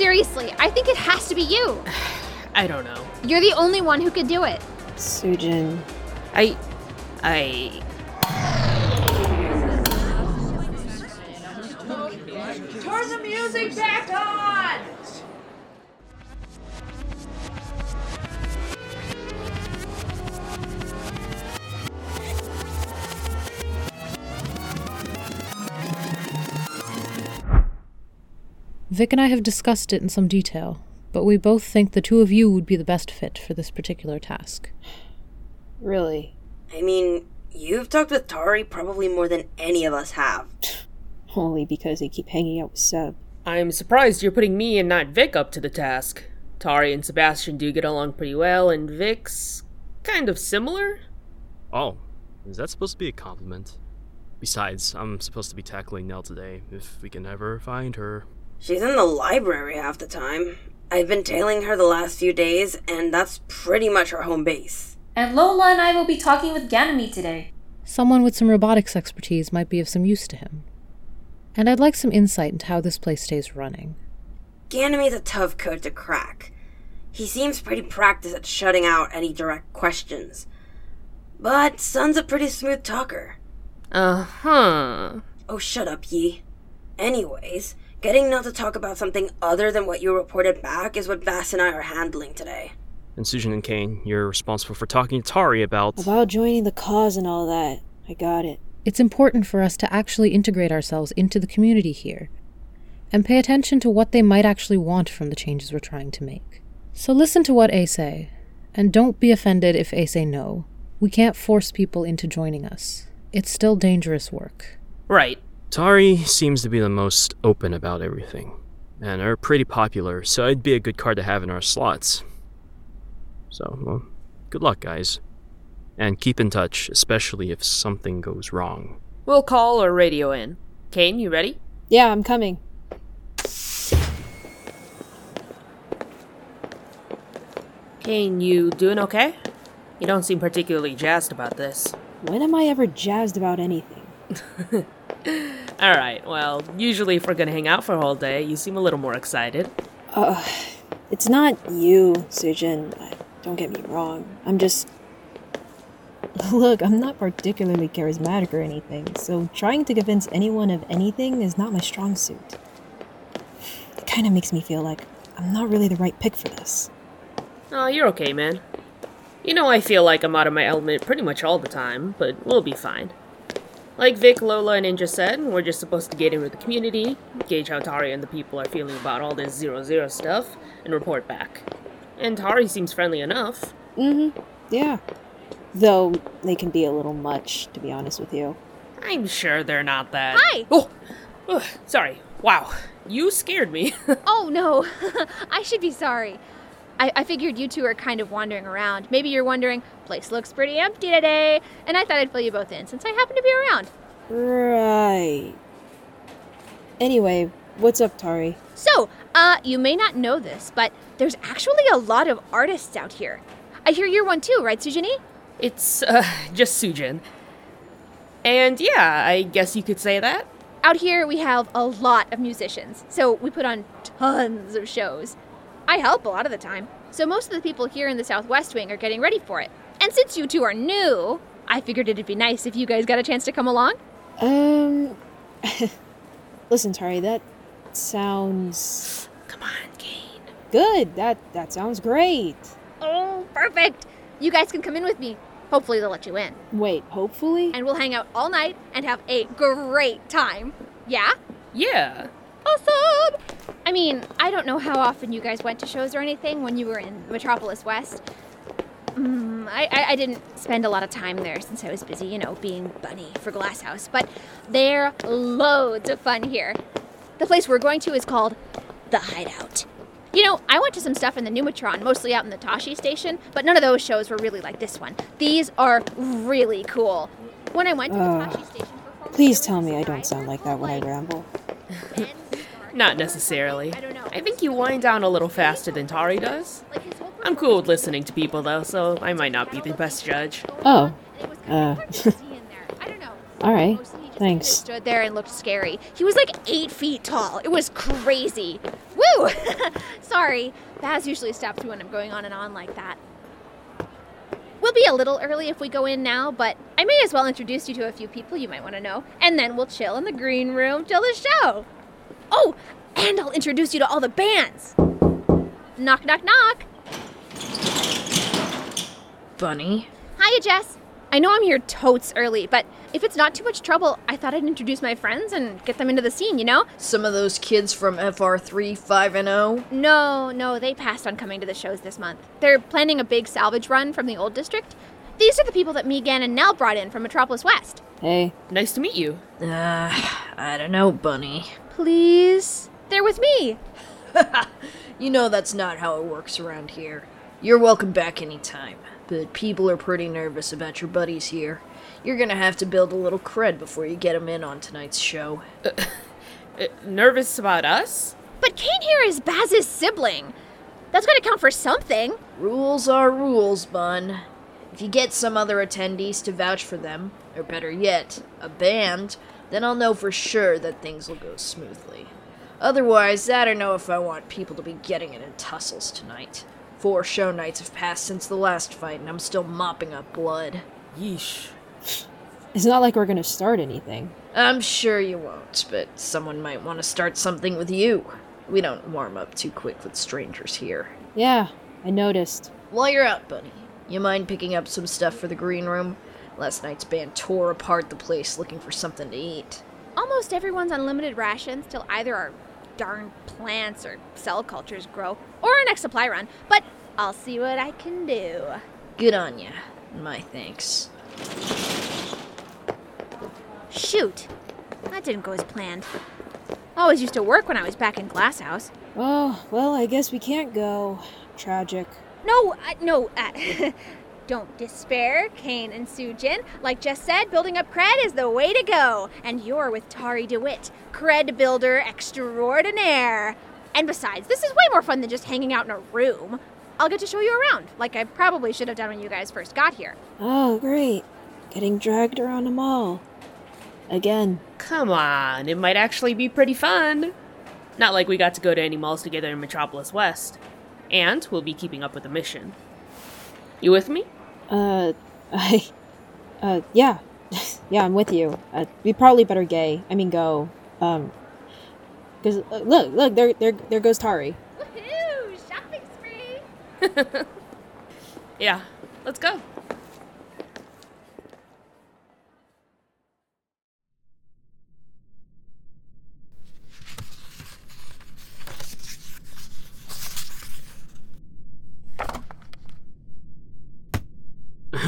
Seriously, I think it has to be you. I don't know. You're the only one who could do it. Sujin. I. I. Turn the music back on! Vic and I have discussed it in some detail, but we both think the two of you would be the best fit for this particular task. Really? I mean, you've talked with Tari probably more than any of us have. Only because they keep hanging out with Seb. I'm surprised you're putting me and not Vic up to the task. Tari and Sebastian do get along pretty well, and Vic's kind of similar. Oh, is that supposed to be a compliment? Besides, I'm supposed to be tackling Nell today, if we can ever find her. She's in the library half the time. I've been tailing her the last few days, and that's pretty much her home base. And Lola and I will be talking with Ganymede today. Someone with some robotics expertise might be of some use to him. And I'd like some insight into how this place stays running. Ganymede's a tough code to crack. He seems pretty practiced at shutting out any direct questions. But Sun's a pretty smooth talker. Uh huh. Oh, shut up, Yi. Anyways, getting Nell to talk about something other than what you reported back is what Vass and I are handling today. And Susan and Kane, you're responsible for talking to Tari about. About joining the cause and all that. I got it. It's important for us to actually integrate ourselves into the community here and pay attention to what they might actually want from the changes we're trying to make. So listen to what A say, and don't be offended if A say no. We can't force people into joining us. It's still dangerous work. Right. Tari seems to be the most open about everything, and are pretty popular, so it'd be a good card to have in our slots. So, well, good luck, guys. And keep in touch, especially if something goes wrong. We'll call or radio in. Kane, you ready? Yeah, I'm coming. Kane, you doing okay? You don't seem particularly jazzed about this. When am I ever jazzed about anything? Alright, well, usually if we're gonna hang out for a whole day, you seem a little more excited. Uh, it's not you, Sujin. Don't get me wrong. I'm just. Look, I'm not particularly charismatic or anything, so trying to convince anyone of anything is not my strong suit. It kind of makes me feel like I'm not really the right pick for this. Oh, you're okay, man. You know, I feel like I'm out of my element pretty much all the time, but we'll be fine. Like Vic, Lola, and Ninja said, we're just supposed to get in with the community, gauge how Tari and the people are feeling about all this zero zero stuff, and report back. And Tari seems friendly enough. Mm hmm. Yeah. Though they can be a little much, to be honest with you. I'm sure they're not that. Hi! Oh! Ugh, sorry. Wow. You scared me. Oh no, I should be sorry. I, I figured you two are kind of wandering around. Maybe you're wondering, place looks pretty empty today, and I thought I'd fill you both in since I happen to be around. Right. Anyway, what's up, Tari? So, uh, you may not know this, but there's actually a lot of artists out here. I hear you're one too, right, Sujini? it's, uh, just Sujin. And yeah, I guess you could say that. Out here, we have a lot of musicians, so we put on tons of shows. I help a lot of the time, so most of the people here in the Southwest Wing are getting ready for it. And since you two are new, I figured it'd be nice if you guys got a chance to come along. Um. Listen, Tari, that sounds Come on, Kane. good. That that sounds great. Oh, perfect! You guys can come in with me. Hopefully, they'll let you in. Wait, hopefully? And we'll hang out all night and have a great time. Yeah? Yeah. Awesome! I mean, I don't know how often you guys went to shows or anything when you were in Metropolis West. Mm, I, I, I didn't spend a lot of time there since I was busy, you know, being bunny for Glasshouse, but they're loads of fun here. The place we're going to is called The Hideout. You know, I went to some stuff in the Numatron, mostly out in the Tashi station, but none of those shows were really like this one. These are really cool. When I went to the Ugh. Tashi station, Please tell me I don't sound like that when I ramble. Like, Not necessarily. I don't know. I think you wind down a little faster than Tari does. Like his whole I'm cool with listening to people though, so I might not be the best judge. Oh, And it was kind of uh, hard to see in there. I all right. Mostly he just Thanks. Stood there and looked scary. He was like eight feet tall. It was crazy. Woo! Sorry, Baz usually stops me when I'm going on and on like that. We'll be a little early if we go in now, but I may as well introduce you to a few people you might want to know, and then we'll chill in the green room till the show. Oh, and I'll introduce you to all the bands. Knock, knock, knock. Bunny. Hiya, Jess. I know I'm here totes early, but if it's not too much trouble, I thought I'd introduce my friends and get them into the scene, you know? Some of those kids from FR3 5 and oh? 0. No, no, they passed on coming to the shows this month. They're planning a big salvage run from the old district. These are the people that Megan and Nell brought in from Metropolis West. Hey, Nice to meet you. Uh, I don't know, Bunny. Please? They're with me. You know that's not how it works around here. You're welcome back anytime, but people are pretty nervous about your buddies here. You're gonna have to build a little cred before you get 'em in on tonight's show. Uh, nervous about us? But Kane here is Baz's sibling. That's gotta count for something. Rules are rules, Bun. If you get some other attendees to vouch for them, or better yet, a band, then I'll know for sure that things will go smoothly. Otherwise, I don't know if I want people to be getting it in tussles tonight. Four show nights have passed since the last fight, and I'm still mopping up blood. Yeesh. It's not like we're gonna start anything. I'm sure you won't, but someone might want to start something with you. We don't warm up too quick with strangers here. Yeah, I noticed. While you're out, Bunny, you mind picking up some stuff for the green room? Last night's band tore apart the place looking for something to eat. Almost everyone's on limited rations till either our darn plants or cell cultures grow, or our next supply run. But I'll see what I can do. Good on ya. My thanks. Shoot. That didn't go as planned. Always used to work when I was back in Glasshouse. Oh, well, I guess we can't go. Tragic. No, uh, no, uh, don't despair, Kane and Sujin. Like Jess said, building up cred is the way to go. And you're with Tari DeWitt, cred builder extraordinaire. And besides, this is way more fun than just hanging out in a room. I'll get to show you around, like I probably should have done when you guys first got here. Oh, great. Getting dragged around a mall. Again. Come on, it might actually be pretty fun. Not like we got to go to any malls together in Metropolis West. And we'll be keeping up with the mission. You with me? Uh, I. Uh, yeah. yeah, I'm with you. Uh, we probably better gay. I mean, go. Um. Because, uh, look, look, there, there, there goes Tari. Woohoo! Shopping spree! Yeah, let's go.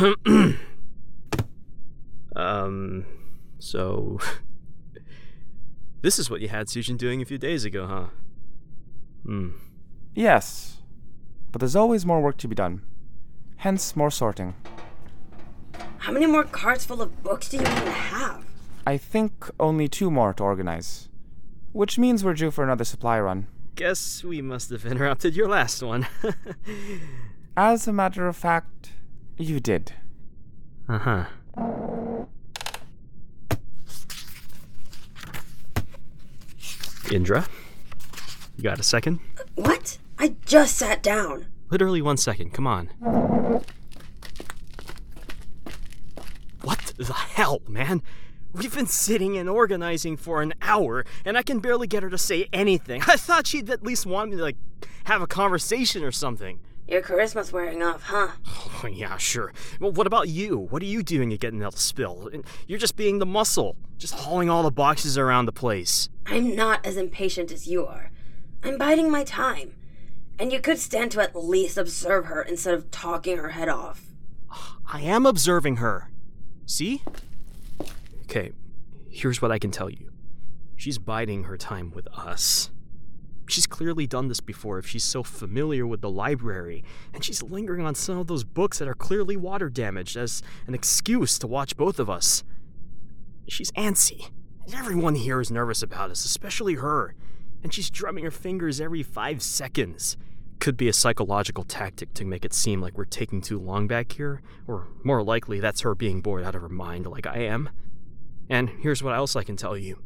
um, so. this is what you had Sujin doing a few days ago, huh? Hmm. Yes, but there's always more work to be done. Hence, more sorting. How many more carts full of books do you even have? I think only two more to organize. Which means we're due for another supply run. Guess we must have interrupted your last one. As a matter of fact, you did. uh huh. Indra, you got a second? What? I just sat down. Literally one second, come on. What the hell, man? We've been sitting and organizing for an hour, and I can barely get her to say anything. I thought she'd at least want me to, like, have a conversation or something. Your charisma's wearing off, huh? Oh, yeah, sure. Well, what about you? What are you doing at getting that spill? You're just being the muscle, just hauling all the boxes around the place. I'm not as impatient as you are. I'm biding my time. And you could stand to at least observe her instead of talking her head off. I am observing her. See? Okay, here's what I can tell you. She's biding her time with us. She's clearly done this before if she's so familiar with the library, and she's lingering on some of those books that are clearly water damaged as an excuse to watch both of us. She's antsy, everyone here is nervous about us, especially her, and she's drumming her fingers every five seconds. Could be a psychological tactic to make it seem like we're taking too long back here, or more likely, that's her being bored out of her mind like I am. And here's what else I can tell you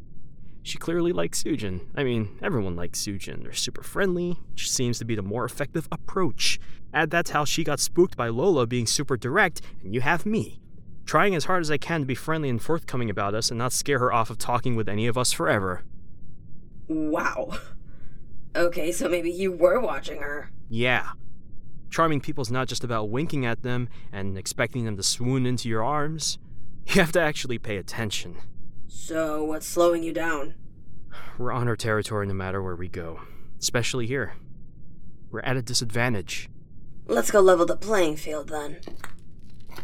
She clearly likes Sujin. I mean, everyone likes Sujin. They're super friendly, which seems to be the more effective approach. Add that to how she got spooked by Lola being super direct, and you have me. Trying as hard as I can to be friendly and forthcoming about us and not scare her off of talking with any of us forever. Wow. Okay, so maybe you were watching her. Yeah. Charming people's not just about winking at them and expecting them to swoon into your arms. You have to actually pay attention. So, what's slowing you down? We're on our territory no matter where we go, especially here. We're at a disadvantage. Let's go level the playing field then.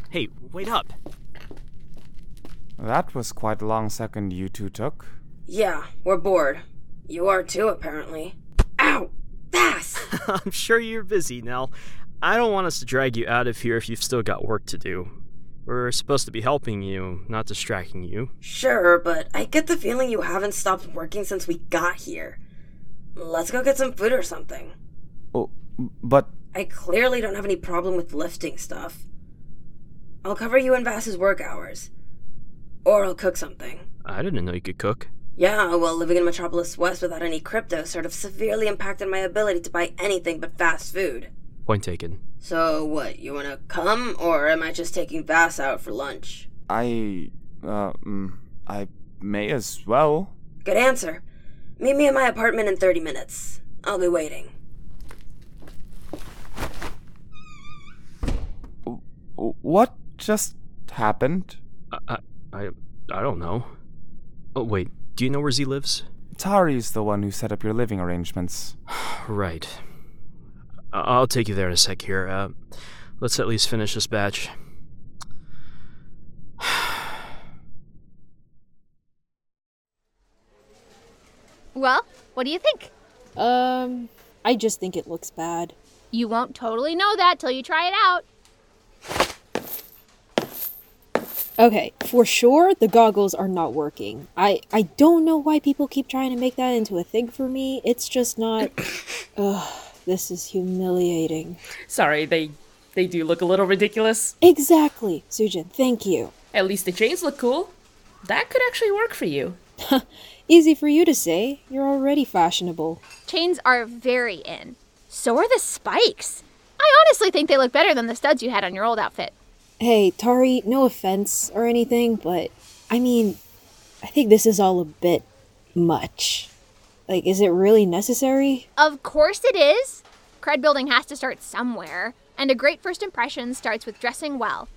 Hey, wait up! That was quite a long second you two took. Yeah, we're bored. You are too, apparently. Ow! Bass! I'm sure you're busy, Nell. I don't want us to drag you out of here if you've still got work to do. We're supposed to be helping you, not distracting you. Sure, but I get the feeling you haven't stopped working since we got here. Let's go get some food or something. Oh, but I clearly don't have any problem with lifting stuff. I'll cover you and Vass's work hours. Or I'll cook something. I didn't know you could cook. Yeah, well, living in Metropolis West without any crypto sort of severely impacted my ability to buy anything but fast food. Point taken. So, what, you wanna come, or am I just taking Vass out for lunch? I. Uh, mm, I may as well. Good answer. Meet me at my apartment in 30 minutes. I'll be waiting. What just happened? I, I, I don't know. Oh, wait, do you know where Z lives? Tari's the one who set up your living arrangements. right. I- I'll take you there in a sec here. Uh, let's at least finish this batch. Well, what do you think? Um, I just think it looks bad. You won't totally know that till you try it out. Okay, for sure the goggles are not working. I I don't know why people keep trying to make that into a thing for me. It's just not Ugh, this is humiliating. Sorry, they they do look a little ridiculous. Exactly, Sujin, thank you. At least the chains look cool. That could actually work for you. Easy for you to say. You're already fashionable. Chains are very in. So are the spikes. I honestly think they look better than the studs you had on your old outfit. Hey, Tari, no offense or anything, but I mean, I think this is all a bit much. Like, is it really necessary? Of course it is. Cred building has to start somewhere, and a great first impression starts with dressing well.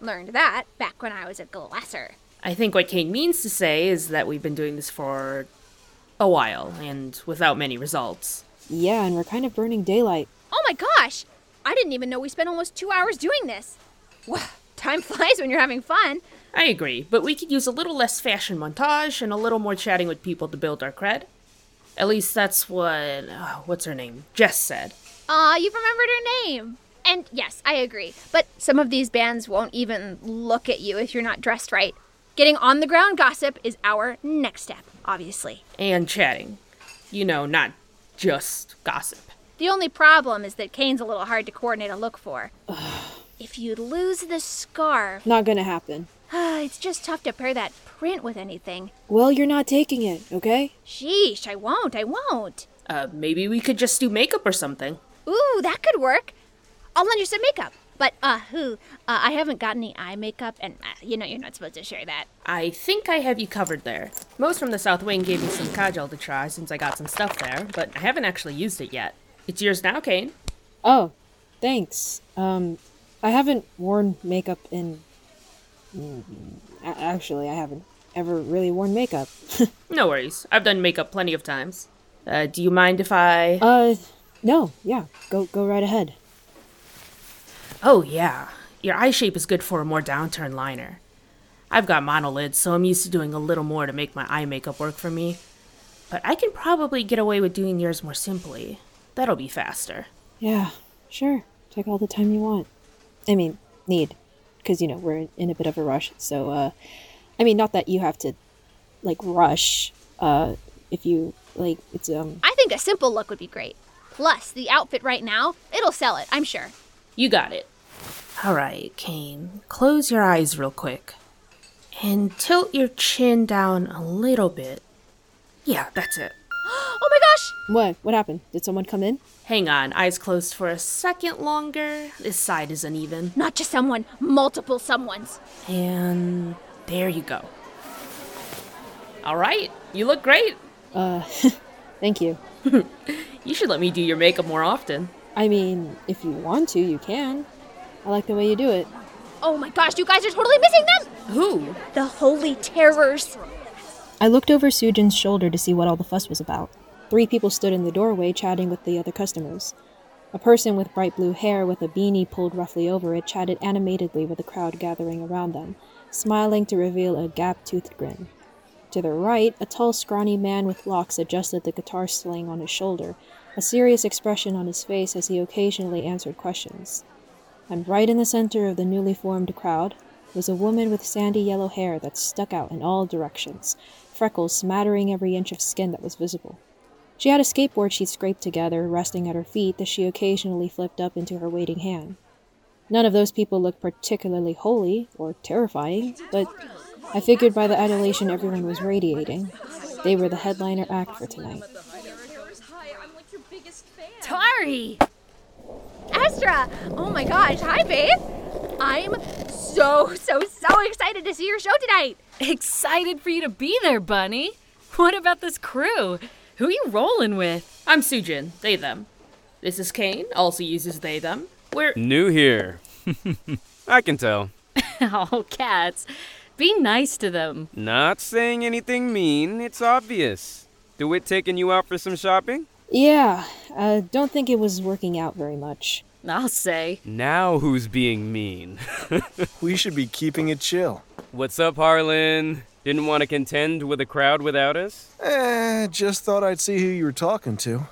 Learned that back when I was a glasser. I think what Kane means to say is that we've been doing this for a while and without many results. Yeah, and we're kind of burning daylight. Oh my gosh! I didn't even know we spent almost two hours doing this. Wow, time flies when you're having fun. I agree, but we could use a little less fashion montage and a little more chatting with people to build our cred. At least that's what. Uh, what's her name? Jess said. Ah, you've remembered her name. And yes, I agree. But some of these bands won't even look at you if you're not dressed right. Getting on the ground gossip is our next step, obviously. And chatting. You know, not just gossip. The only problem is that Kane's a little hard to coordinate a look for. if you lose the scarf, Not gonna happen. it's just tough to pair that print with anything. Well, you're not taking it, okay? Sheesh, I won't, I won't. Uh, maybe we could just do makeup or something. Ooh, that could work. I'll lend you some makeup. But, uh, who? Uh, I haven't got any eye makeup, and uh, you know you're not supposed to share that. I think I have you covered there. Most from the South Wing gave me some kajal to try since I got some stuff there, but I haven't actually used it yet. It's yours now, Kane. Oh, thanks. Um, I haven't worn makeup in. Actually, I haven't ever really worn makeup. No worries. I've done makeup plenty of times. Uh, do you mind if I. uh, no, yeah, go go right ahead. Oh, yeah. Your eye shape is good for a more downturned liner. I've got monolids, so I'm used to doing a little more to make my eye makeup work for me. But I can probably get away with doing yours more simply. That'll be faster. Yeah, sure. Take all the time you want. I mean, need, because you know we're in a bit of a rush. So, uh, I mean, not that you have to, like, rush. Uh, if you like, it's um. I think a simple look would be great. Plus, the outfit right now, it'll sell it, I'm sure. You got it. Alright, Kane. Close your eyes real quick. And tilt your chin down a little bit. Yeah, that's it. Oh my gosh! What? What happened? Did someone come in? Hang on, eyes closed for a second longer. This side is uneven. Not just someone, multiple someones. And there you go. All right, you look great. Uh, thank you. You should let me do your makeup more often. I mean, if you want to, you can. I like the way you do it. Oh my gosh, you guys are totally missing them! Who? The Holy Terrors. I looked over Sujin's shoulder to see what all the fuss was about. Three people stood in the doorway chatting with the other customers. A person with bright blue hair with a beanie pulled roughly over it chatted animatedly with the crowd gathering around them, smiling to reveal a gap toothed grin. To their right, a tall, scrawny man with locks adjusted the guitar sling on his shoulder, a serious expression on his face as he occasionally answered questions. And right in the center of the newly formed crowd was a woman with sandy yellow hair that stuck out in all directions, freckles smattering every inch of skin that was visible. She had a skateboard she'd scraped together, resting at her feet, that she occasionally flipped up into her waiting hand. None of those people looked particularly holy or terrifying, but I figured by the adulation everyone was radiating, they were the headliner act for tonight. Tari! Astra! Oh my gosh, hi babe! I'm so, so, so excited to see your show tonight! Excited for you to be there, Bunny. What about this crew? Who are you rolling with? I'm Sujin, they them. This is Kane, also uses they them. We're New here. I can tell. oh, Kaz. Be nice to them. Not saying anything mean, it's obvious. DeWitt taking you out for some shopping? Yeah, I don't think it was working out very much. I'll say. Now who's being mean? we should be keeping it chill. What's up, Harlan? Didn't want to contend with a crowd without us? Eh, just thought I'd see who you were talking to.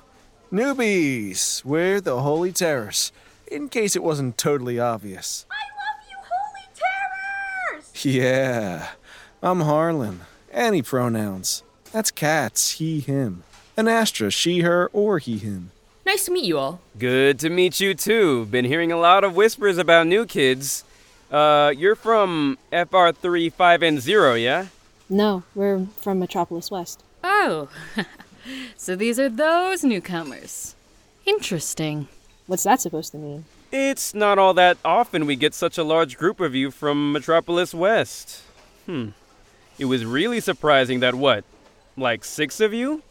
Newbies, we're the Holy Terrors, in case it wasn't totally obvious. I love you, Holy Terrors! Yeah, I'm Harlan. Any pronouns. That's Kaz, he, him. An Astra, she, her, or he, him. nice to meet you all. Good to meet you too. Been hearing a lot of whispers about new kids. Uh, you're from FR3 5 and 0, yeah? No, we're from Metropolis West. Oh, so these are those newcomers. Interesting. What's that supposed to mean? It's not all that often we get such a large group of you from Metropolis West. Hmm. It was really surprising that what? Like six of you?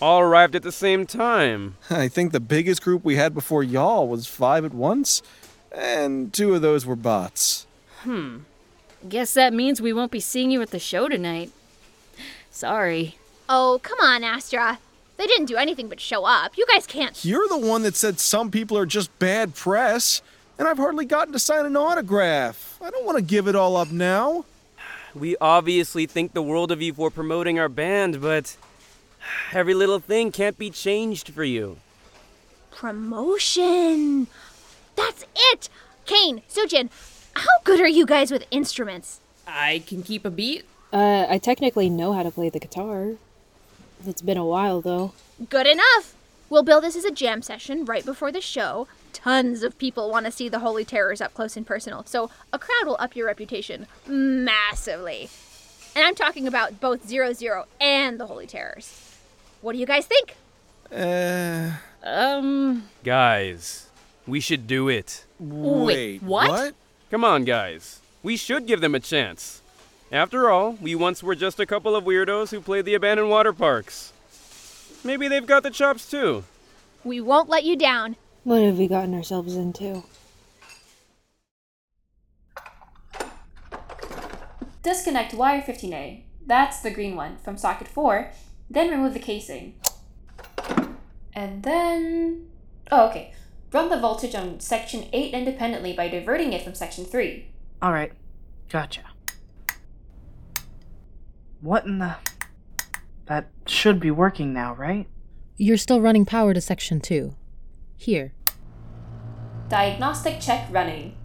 All arrived at the same time. I think the biggest group we had before y'all was five at once, and two of those were bots. Hmm. Guess that means we won't be seeing you at the show tonight. Sorry. Oh, come on, Astra. They didn't do anything but show up. You guys can't. You're the one that said some people are just bad press, and I've hardly gotten to sign an autograph. I don't want to give it all up now. We obviously think the world of you for promoting our band, but every little thing can't be changed for you. Promotion! That's it! Kane, Sujin, how good are you guys with instruments? I can keep a beat. Uh, I technically know how to play the guitar. It's been a while, though. Good enough! We'll bill this as a jam session right before the show. Tons of people want to see the Holy Terrors up close and personal, so a crowd will up your reputation massively. And I'm talking about both Zero Zero and the Holy Terrors. What do you guys think? Uh, Um, Guys, we should do it. wait, what? what? Come on, guys. We should give them a chance. After all, we once were just a couple of weirdos who played the abandoned water parks. Maybe they've got the chops too. We won't let you down. What have we gotten ourselves into? Disconnect wire 15A. That's the green one from socket 4. Then remove the casing. And then. Oh, okay. Run the voltage on section 8 independently by diverting it from section 3. Alright, gotcha. What in the. That should be working now, right? You're still running power to section 2. Here. Diagnostic check running.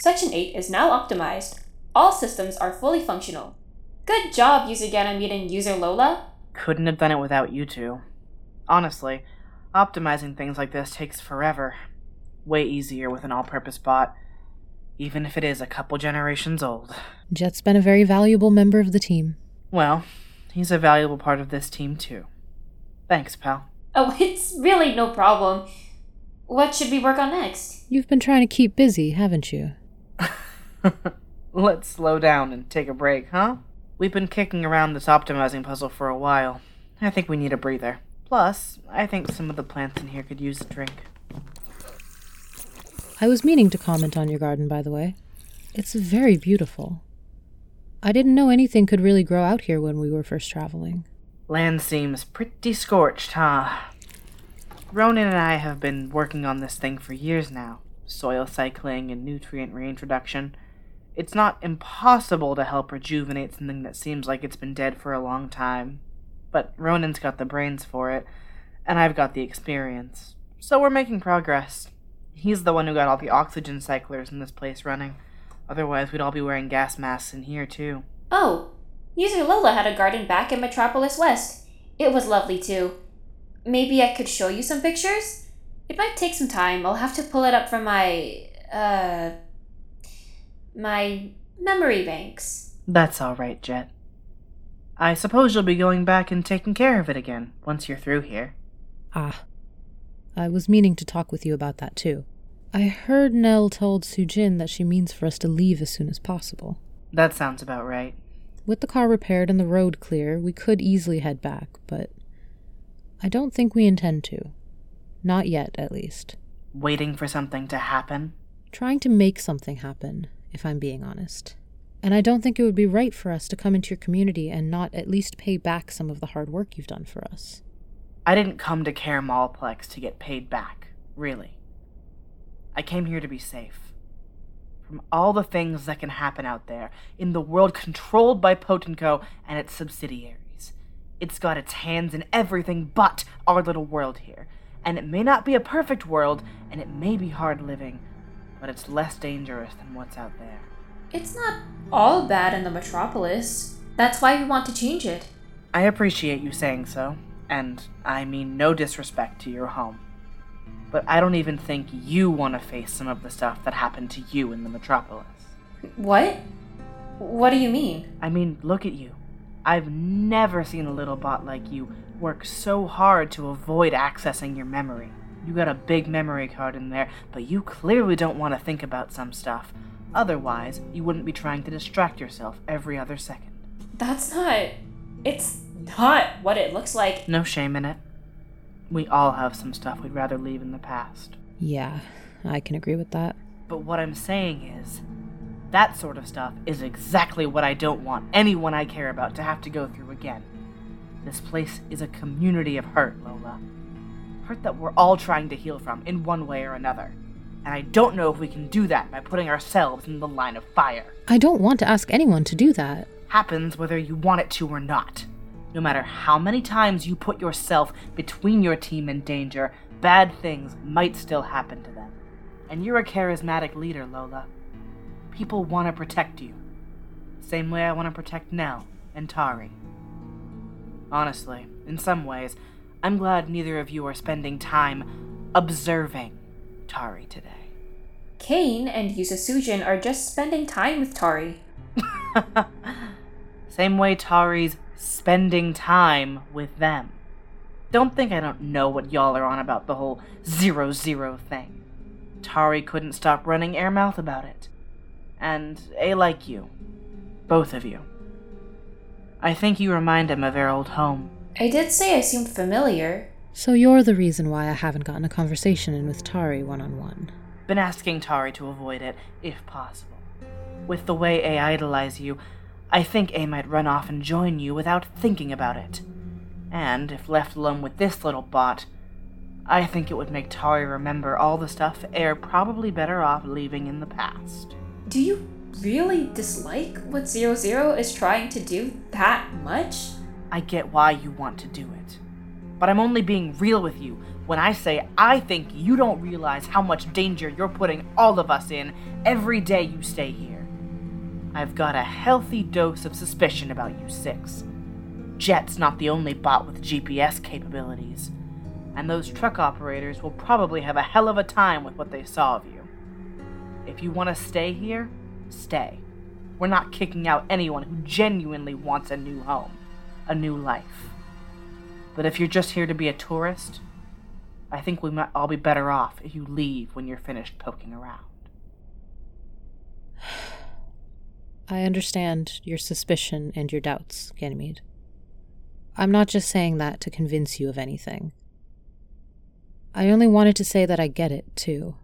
Section 8 is now optimized. All systems are fully functional. Good job, user Ganymede and user Lola. Couldn't have done it without you two. Honestly, optimizing things like this takes forever. Way easier with an all purpose bot, even if it is a couple generations old. Jet's been a very valuable member of the team. Well, He's a valuable part of this team, too. Thanks, pal. Oh, it's really no problem. What should we work on next? You've been trying to keep busy, haven't you? Let's slow down and take a break, huh? We've been kicking around this optimizing puzzle for a while. I think we need a breather. Plus, I think some of the plants in here could use a drink. I was meaning to comment on your garden, by the way. It's very beautiful. I didn't know anything could really grow out here when we were first traveling. Land seems pretty scorched, huh? Ronan and I have been working on this thing for years now soil cycling and nutrient reintroduction. It's not impossible to help rejuvenate something that seems like it's been dead for a long time. But Ronan's got the brains for it, and I've got the experience. So we're making progress. He's the one who got all the oxygen cyclers in this place running. Otherwise, we'd all be wearing gas masks in here, too. Oh, user Lola had a garden back in Metropolis West. It was lovely, too. Maybe I could show you some pictures? It might take some time. I'll have to pull it up from my, uh, my memory banks. That's all right, Jet. I suppose you'll be going back and taking care of it again once you're through here. Ah. I was meaning to talk with you about that too. I heard Nell told Sujin that she means for us to leave as soon as possible. That sounds about right. With the car repaired and the road clear, we could easily head back, but I don't think we intend to. Not yet, at least. Waiting for something to happen? Trying to make something happen, if I'm being honest. And I don't think it would be right for us to come into your community and not at least pay back some of the hard work you've done for us. I didn't come to Care Mallplex to get paid back, really. I came here to be safe. From all the things that can happen out there, in the world controlled by Potenco and its subsidiaries. It's got its hands in everything but our little world here. And it may not be a perfect world, and it may be hard living, but it's less dangerous than what's out there. It's not all bad in the metropolis. That's why we want to change it. I appreciate you saying so, and I mean no disrespect to your home. But I don't even think you want to face some of the stuff that happened to you in the metropolis. What? What do you mean? I mean, look at you. I've never seen a little bot like you work so hard to avoid accessing your memory. You got a big memory card in there, but you clearly don't want to think about some stuff. Otherwise, you wouldn't be trying to distract yourself every other second. That's not. It's not what it looks like. No shame in it. We all have some stuff we'd rather leave in the past. Yeah, I can agree with that. But what I'm saying is, that sort of stuff is exactly what I don't want anyone I care about to have to go through again. This place is a community of hurt, Lola. Hurt that we're all trying to heal from in one way or another. And I don't know if we can do that by putting ourselves in the line of fire. I don't want to ask anyone to do that. Happens whether you want it to or not. No matter how many times you put yourself between your team and danger, bad things might still happen to them. And you're a charismatic leader, Lola. People want to protect you. Same way I want to protect Nell and Tari. Honestly, in some ways, I'm glad neither of you are spending time observing Tari today. Kane and Yusa Sujin are just spending time with Tari. Same way Tari's spending time with them. Don't think I don't know what y'all are on about the whole zero zero thing. Tari couldn't stop running airmouth about it. And A like you. Both of you. I think you remind him of our old home. I did say I seemed familiar. So you're the reason why I haven't gotten a conversation in with Tari one on one. Been asking Tari to avoid it, if possible. With the way A idolize you, I think A might run off and join you without thinking about it. And if left alone with this little bot, I think it would make Tari remember all the stuff Air probably better off leaving in the past. Do you really dislike what Zero Zero is trying to do that much? I get why you want to do it. But I'm only being real with you when I say I think you don't realize how much danger you're putting all of us in every day you stay here. I've got a healthy dose of suspicion about you six. Jet's not the only bot with GPS capabilities, and those truck operators will probably have a hell of a time with what they saw of you. If you want to stay here, stay. We're not kicking out anyone who genuinely wants a new home. a new life. But if you're just here to be a tourist, I think we might all be better off if you leave when you're finished poking around. I understand your suspicion and your doubts, Ganymede. I'm not just saying that to convince you of anything. I only wanted to say that I get it, too.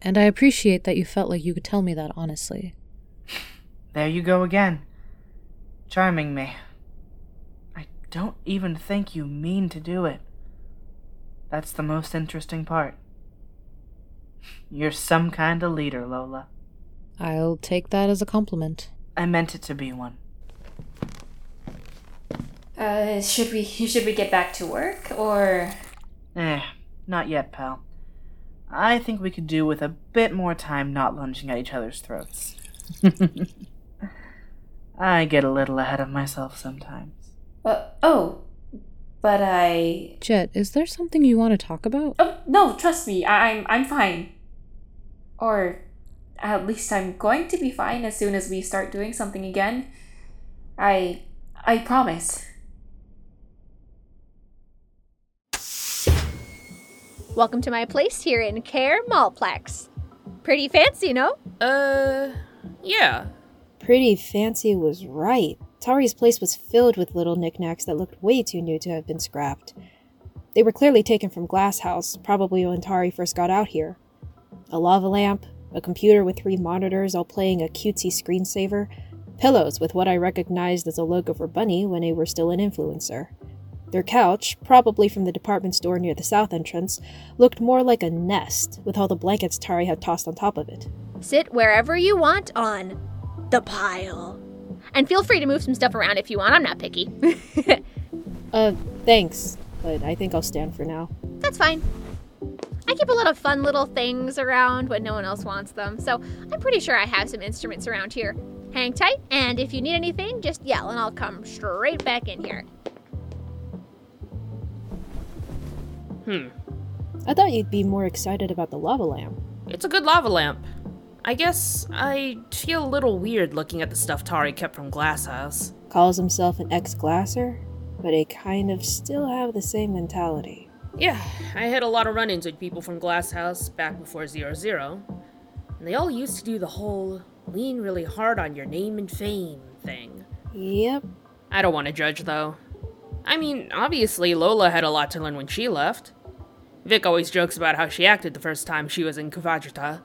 And I appreciate that you felt like you could tell me that honestly. There you go again. Charming me. I don't even think you mean to do it. That's the most interesting part. You're some kind of leader, Lola. I'll take that as a compliment. I meant it to be one. Uh, should we should we get back to work or? Eh, not yet, pal. I think we could do with a bit more time not lunging at each other's throats. I get a little ahead of myself sometimes. Uh, oh, but I. Jet, is there something you want to talk about? Oh no, trust me, I- I'm I'm fine. Or, at least I'm going to be fine as soon as we start doing something again. I I promise. Welcome to my place here in Care Mallplex. Pretty fancy, no? Uh, yeah. Pretty fancy was right. Tari's place was filled with little knickknacks that looked way too new to have been scrapped. They were clearly taken from Glasshouse, probably when Tari first got out here. A lava lamp, a computer with three monitors all playing a cutesy screensaver, pillows with what I recognized as a logo for Bunny when they were still an influencer. Their couch, probably from the department store near the south entrance, looked more like a nest, with all the blankets Tari had tossed on top of it. Sit wherever you want on the pile. And feel free to move some stuff around if you want. I'm not picky. Uh, thanks, but I think I'll stand for now. That's fine. I keep a lot of fun little things around when no one else wants them, so I'm pretty sure I have some instruments around here. Hang tight, and if you need anything, just yell and I'll come straight back in here. Hmm. I thought you'd be more excited about the lava lamp. It's a good lava lamp. I guess I feel a little weird looking at the stuff Tari kept from Glasshouse. Calls himself an ex glasser, but I kind of still have the same mentality. Yeah, I had a lot of run ins with people from Glasshouse back before Zero Zero, and they all used to do the whole lean really hard on your name and fame thing. Yep. I don't want to judge though. I mean, obviously, Lola had a lot to learn when she left. Vic always jokes about how she acted the first time she was in Kuvajita.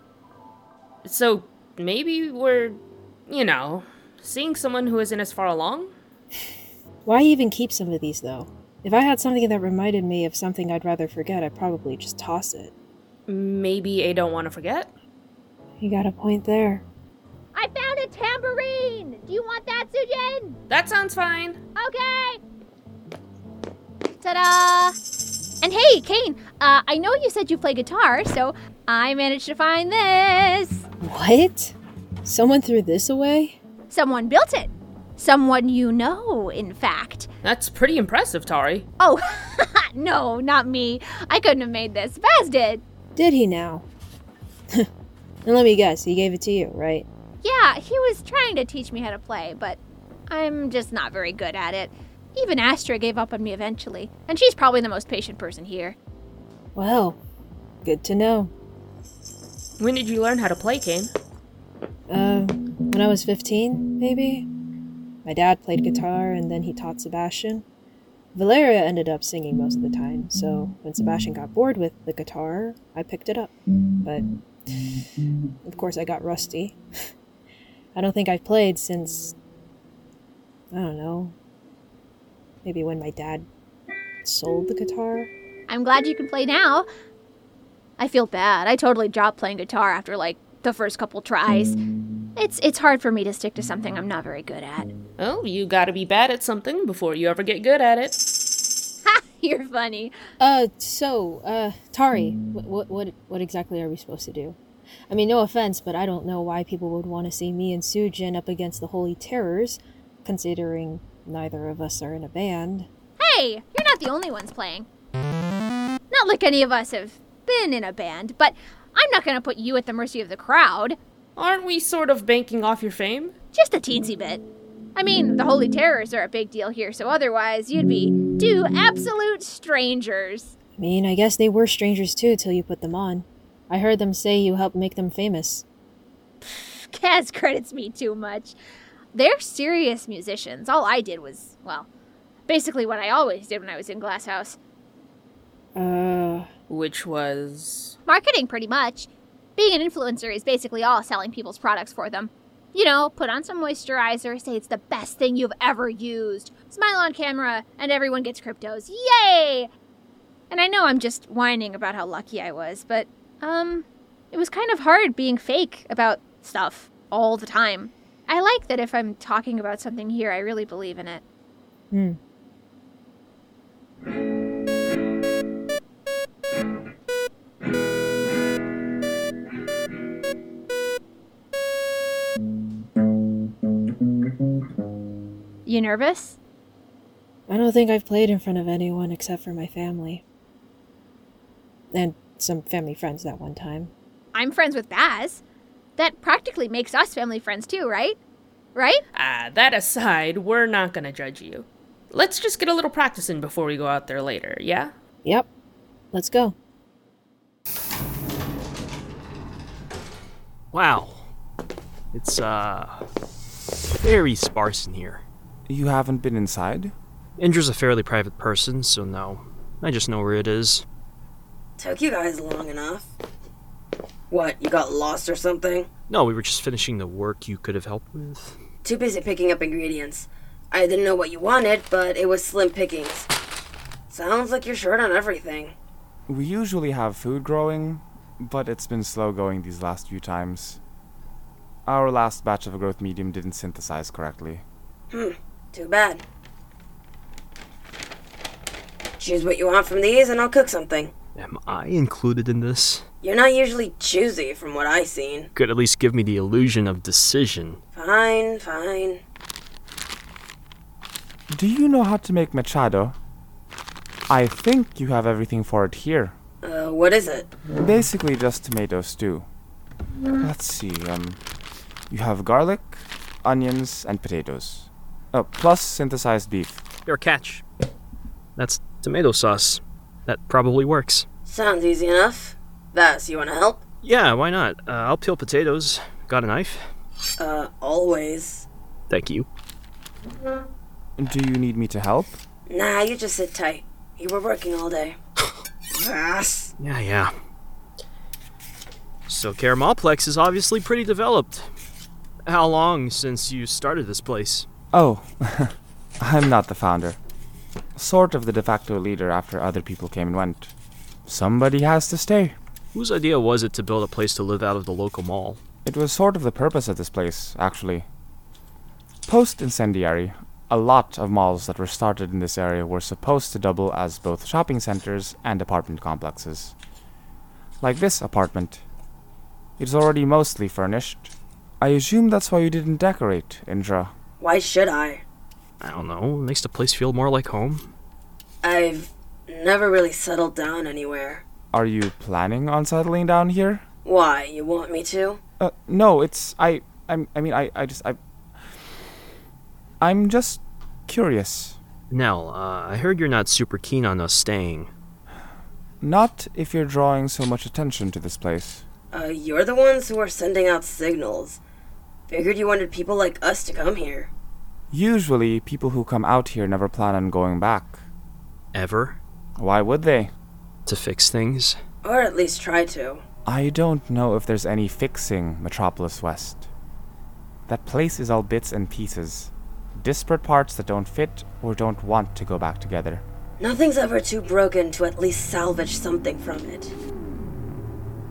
So, maybe we're, you know, seeing someone who isn't as far along? Why even keep some of these, though? If I had something that reminded me of something I'd rather forget, I'd probably just toss it. Maybe I don't want to forget? You got a point there. I found a tambourine! Do you want that, Sujin? That sounds fine. Okay! Ta da! And hey, Kane, uh, I know you said you play guitar, so I managed to find this. What? Someone threw this away? Someone built it. Someone you know, in fact. That's pretty impressive, Tari. Oh, no, not me. I couldn't have made this. Baz did. Did he now? and let me guess, he gave it to you, right? Yeah, he was trying to teach me how to play, but I'm just not very good at it. Even Astra gave up on me eventually, and she's probably the most patient person here. Well, good to know. When did you learn how to play, Kane? Uh, when I was 15, maybe? My dad played guitar and then he taught Sebastian. Valeria ended up singing most of the time, so when Sebastian got bored with the guitar, I picked it up. But, of course, I got rusty. I don't think I've played since. I don't know. Maybe when my dad sold the guitar? I'm glad you can play now. I feel bad. I totally dropped playing guitar after like the first couple tries. It's it's hard for me to stick to something I'm not very good at. Oh, you gotta be bad at something before you ever get good at it. Ha! You're funny. Uh, so, uh, Tari, what, what, what, what exactly are we supposed to do? I mean, no offense, but I don't know why people would want to see me and Sujin up against the Holy Terrors, considering neither of us are in a band. Hey, you're not the only ones playing. Not like any of us have been in a band, but I'm not gonna put you at the mercy of the crowd. Aren't we sort of banking off your fame? Just a teensy bit. I mean, the Holy Terrors are a big deal here, so otherwise you'd be two absolute strangers. I mean, I guess they were strangers too till you put them on. I heard them say you helped make them famous. Kaz credits me too much. They're serious musicians. All I did was, well, basically what I always did when I was in Glasshouse. Uh. Which was. Marketing, pretty much. Being an influencer is basically all selling people's products for them. You know, put on some moisturizer, say it's the best thing you've ever used, smile on camera, and everyone gets cryptos. Yay! And I know I'm just whining about how lucky I was, but, um, it was kind of hard being fake about stuff all the time. I like that if I'm talking about something here, I really believe in it. Hmm. You nervous? I don't think I've played in front of anyone except for my family. And some family friends that one time. I'm friends with Baz. That practically makes us family friends too, right? Right? Ah, that aside, we're not gonna judge you. Let's just get a little practice in before we go out there later, yeah? Yep. Let's go. Wow. It's, uh. very sparse in here. You haven't been inside? Indra's a fairly private person, so no. I just know where it is. Took you guys long enough. What, you got lost or something? No, we were just finishing the work you could have helped with. Too busy picking up ingredients. I didn't know what you wanted, but it was slim pickings. Sounds like you're short on everything. We usually have food growing, but it's been slow going these last few times. Our last batch of a growth medium didn't synthesize correctly. Hmm, too bad. Choose what you want from these and I'll cook something. Am I included in this? You're not usually choosy from what I've seen. Could at least give me the illusion of decision. Fine, fine. Do you know how to make mechado? I think you have everything for it here. Uh, what is it? Basically just tomato stew. Let's see, um, you have garlic, onions, and potatoes. Oh, plus synthesized beef. Your catch. That's tomato sauce. That probably works. Sounds easy enough. Vass, you wanna help? Yeah, why not? Uh, I'll peel potatoes. Got a knife? Uh, always. Thank you. Do you need me to help? Nah, you just sit tight. You were working all day. Vass. Yeah, yeah. So Caramelplex is obviously pretty developed. How long since you started this place? Oh, I'm not the founder. Sort of the de facto leader after other people came and went. Somebody has to stay. Whose idea was it to build a place to live out of the local mall? It was sort of the purpose of this place, actually. Post incendiary, a lot of malls that were started in this area were supposed to double as both shopping centers and apartment complexes. Like this apartment. It's already mostly furnished. I assume that's why you didn't decorate, Indra. Why should I? I don't know. Makes the place feel more like home. I've never really settled down anywhere. Are you planning on settling down here? Why? You want me to? Uh, no, it's I. I'm, I mean, I. I just. I. I'm just curious. Nell, uh, I heard you're not super keen on us staying. Not if you're drawing so much attention to this place. Uh, you're the ones who are sending out signals. Figured you wanted people like us to come here. Usually, people who come out here never plan on going back. Ever? Why would they? To fix things? Or at least try to. I don't know if there's any fixing Metropolis West. That place is all bits and pieces. Disparate parts that don't fit or don't want to go back together. Nothing's ever too broken to at least salvage something from it.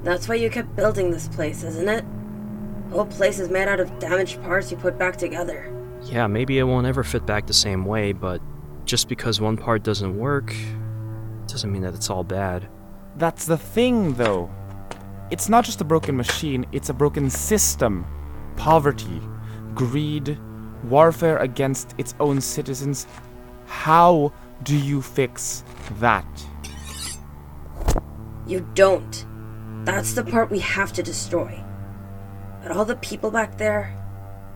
That's why you kept building this place, isn't it? The whole place is made out of damaged parts you put back together. Yeah, maybe it won't ever fit back the same way, but just because one part doesn't work doesn't mean that it's all bad. That's the thing, though. It's not just a broken machine, it's a broken system. Poverty, greed, warfare against its own citizens. How do you fix that? You don't. That's the part we have to destroy. But all the people back there,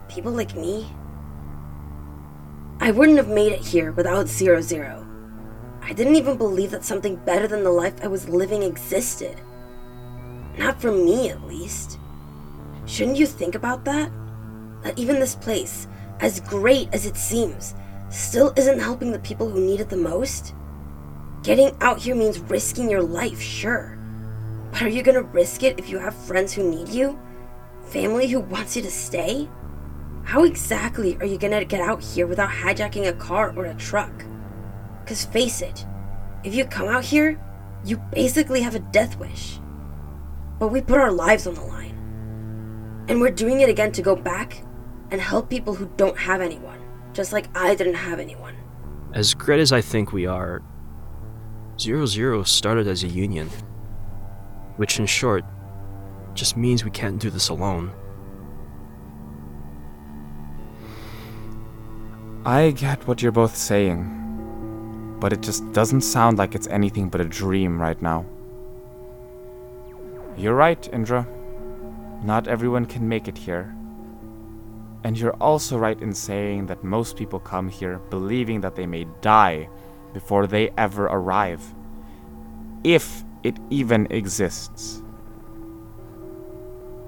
people like me, I wouldn't have made it here without Zero Zero. I didn't even believe that something better than the life I was living existed. Not for me, at least. Shouldn't you think about that? That even this place, as great as it seems, still isn't helping the people who need it the most? Getting out here means risking your life, sure. But are you gonna risk it if you have friends who need you? Family who wants you to stay? How exactly are you gonna get out here without hijacking a car or a truck? Because face it, if you come out here, you basically have a death wish. But we put our lives on the line. And we're doing it again to go back and help people who don't have anyone, just like I didn't have anyone. As great as I think we are, Zero Zero started as a union. Which, in short, just means we can't do this alone. I get what you're both saying, but it just doesn't sound like it's anything but a dream right now. You're right, Indra. Not everyone can make it here. And you're also right in saying that most people come here believing that they may die before they ever arrive. If it even exists.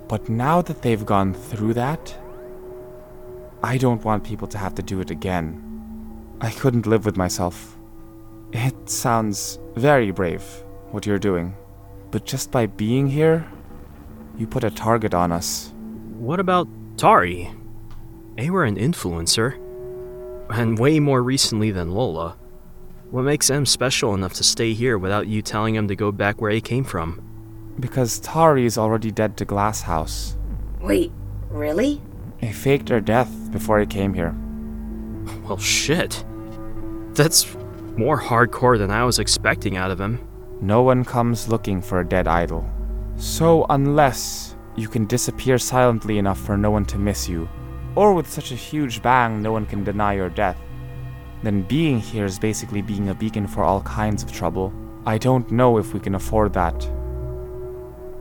But now that they've gone through that, I don't want people to have to do it again. I couldn't live with myself. It sounds very brave, what you're doing. But just by being here, you put a target on us. What about Tari? They were an influencer. And way more recently than Lola. What makes them special enough to stay here without you telling them to go back where they came from? Because Tari is already dead to Glasshouse. Wait, really? He faked her death before he came here. Well, shit. That's more hardcore than I was expecting out of him. No one comes looking for a dead idol. So, unless you can disappear silently enough for no one to miss you, or with such a huge bang no one can deny your death, then being here is basically being a beacon for all kinds of trouble. I don't know if we can afford that.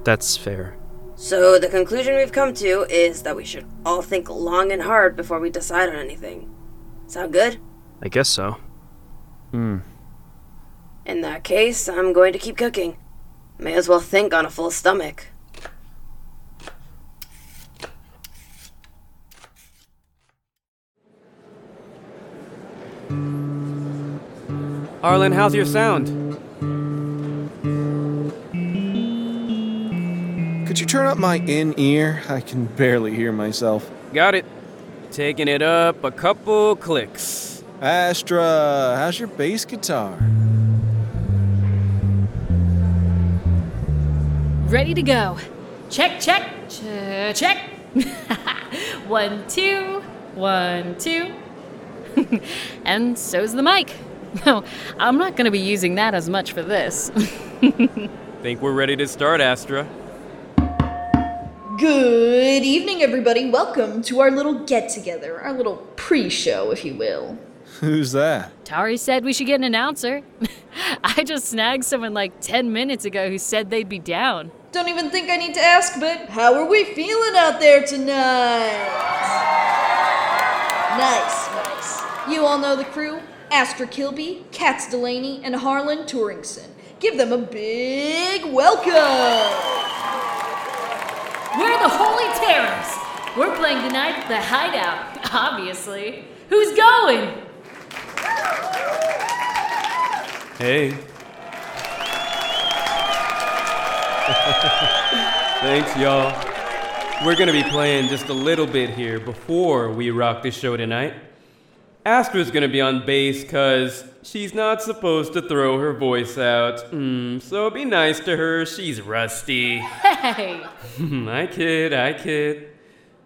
That's fair. So, the conclusion we've come to is that we should all think long and hard before we decide on anything. Sound good? I guess so. Hmm. In that case, I'm going to keep cooking. May as well think on a full stomach. Harlan, how's your sound? Could you turn up my in ear? I can barely hear myself. Got it. Taking it up a couple clicks. Astra, how's your bass guitar? Ready to go. Check, check, ch- check. one, two, one, two. and so's the mic. No, I'm not going to be using that as much for this. Think we're ready to start, Astra. Good evening, everybody. Welcome to our little get together, our little pre show, if you will. Who's that? Tari said we should get an announcer. I just snagged someone like 10 minutes ago who said they'd be down. Don't even think I need to ask, but how are we feeling out there tonight? Nice, nice. You all know the crew Astra Kilby, Kaz Delaney, and Harlan Turingson. Give them a big welcome! We're the Holy Terrors. We're playing tonight at the Hideout, obviously. Who's going? Hey. Thanks, y'all. We're gonna be playing just a little bit here before we rock this show tonight. Astra's gonna be on bass cause she's not supposed to throw her voice out. Mm, so be nice to her, she's rusty. Hey! I kid, I kid.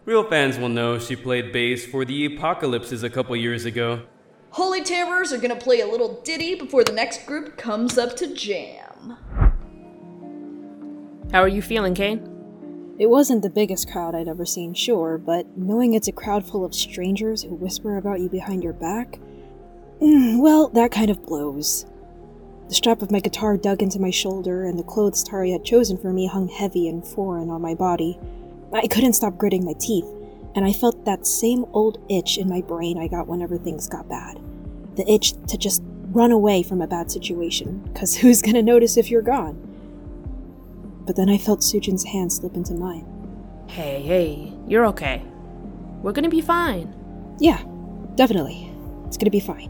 Real fans will know she played bass for the Apocalypses a couple years ago. Holy Terrors are gonna play a little ditty before the next group comes up to jam. How are you feeling, Kane? It wasn't the biggest crowd I'd ever seen, sure, but knowing it's a crowd full of strangers who whisper about you behind your back, mm, well, that kind of blows. The strap of my guitar dug into my shoulder, and the clothes Tari had chosen for me hung heavy and foreign on my body. I couldn't stop gritting my teeth. and I felt that same old itch in my brain I got whenever things got bad. The itch to just run away from a bad situation, because who's gonna notice if you're gone? But then I felt Sujin's hand slip into mine. Hey, hey, you're okay. We're gonna be fine. Yeah, definitely. It's gonna be fine.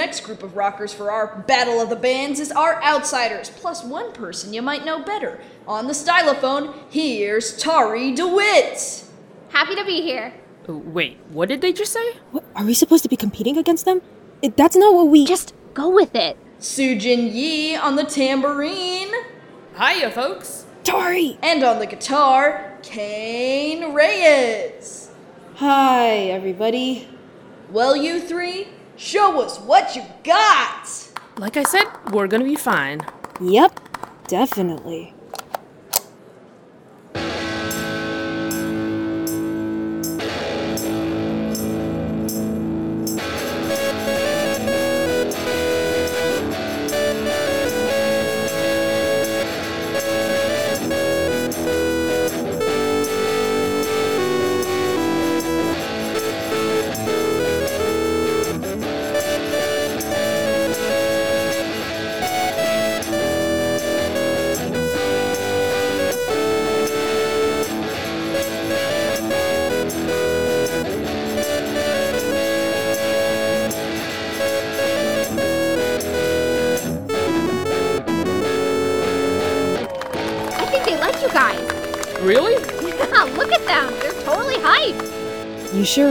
Next group of rockers for our Battle of the Bands is our outsiders, plus one person you might know better. On the stylophone, here's Tari DeWitt. Happy to be here. Uh, Wait, what did they just say? What, are we supposed to be competing against them? It, that's not what we. Just go with it. Sujin Yi on the tambourine. Hiya, folks. Tori! And on the guitar, Kane Reyes. Hi, everybody. Well, you three, show us what you got. Like I said, we're gonna be fine. Yep, definitely.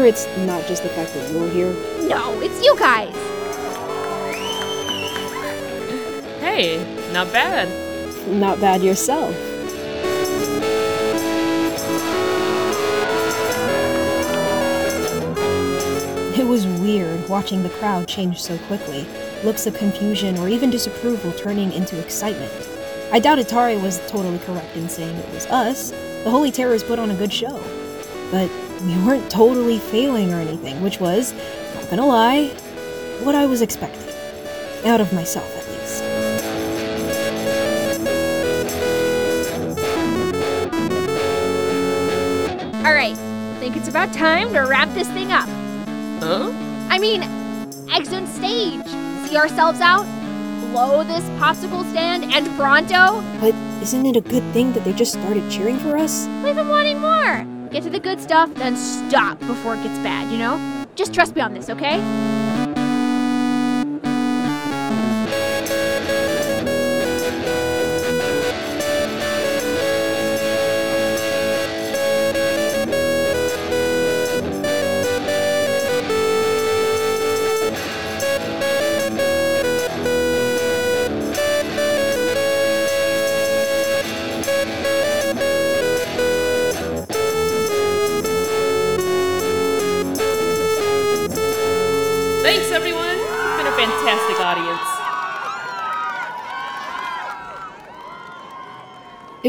It's not just the fact that you're here? No, it's you guys. Hey, not bad. Not bad yourself. It was weird watching the crowd change so quickly, looks of confusion or even disapproval turning into excitement. I doubted Tari was totally correct in saying it was us. The Holy Terrors put on a good show. But we weren't totally failing or anything, which was, not gonna lie, what I was expecting. Out of myself, at least. All right, I think it's about time to wrap this thing up. Huh? I mean, exit stage. See ourselves out. Blow this popsicle stand and pronto. But isn't it a good thing that they just started cheering for us? We've been wanting more. Get to the good stuff, then stop before it gets bad, you know? Just trust me on this, okay?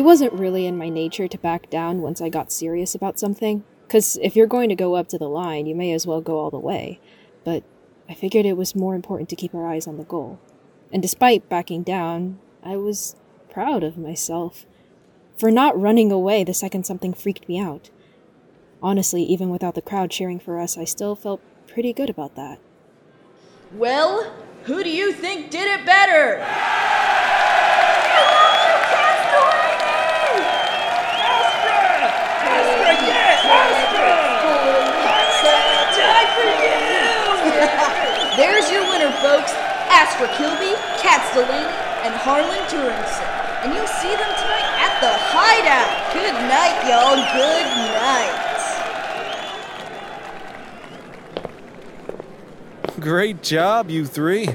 It wasn't really in my nature to back down once I got serious about something, because if you're going to go up to the line, you may as well go all the way. But I figured it was more important to keep our eyes on the goal. And despite backing down, I was proud of myself for not running away the second something freaked me out. Honestly, even without the crowd cheering for us, I still felt pretty good about that. Well, who do you think did it better? Astra Kilby, Kaz Delaney, and Harlan Turingson. And you'll see them tonight at the Hideout. Good night, y'all. Good night. Great job, you three.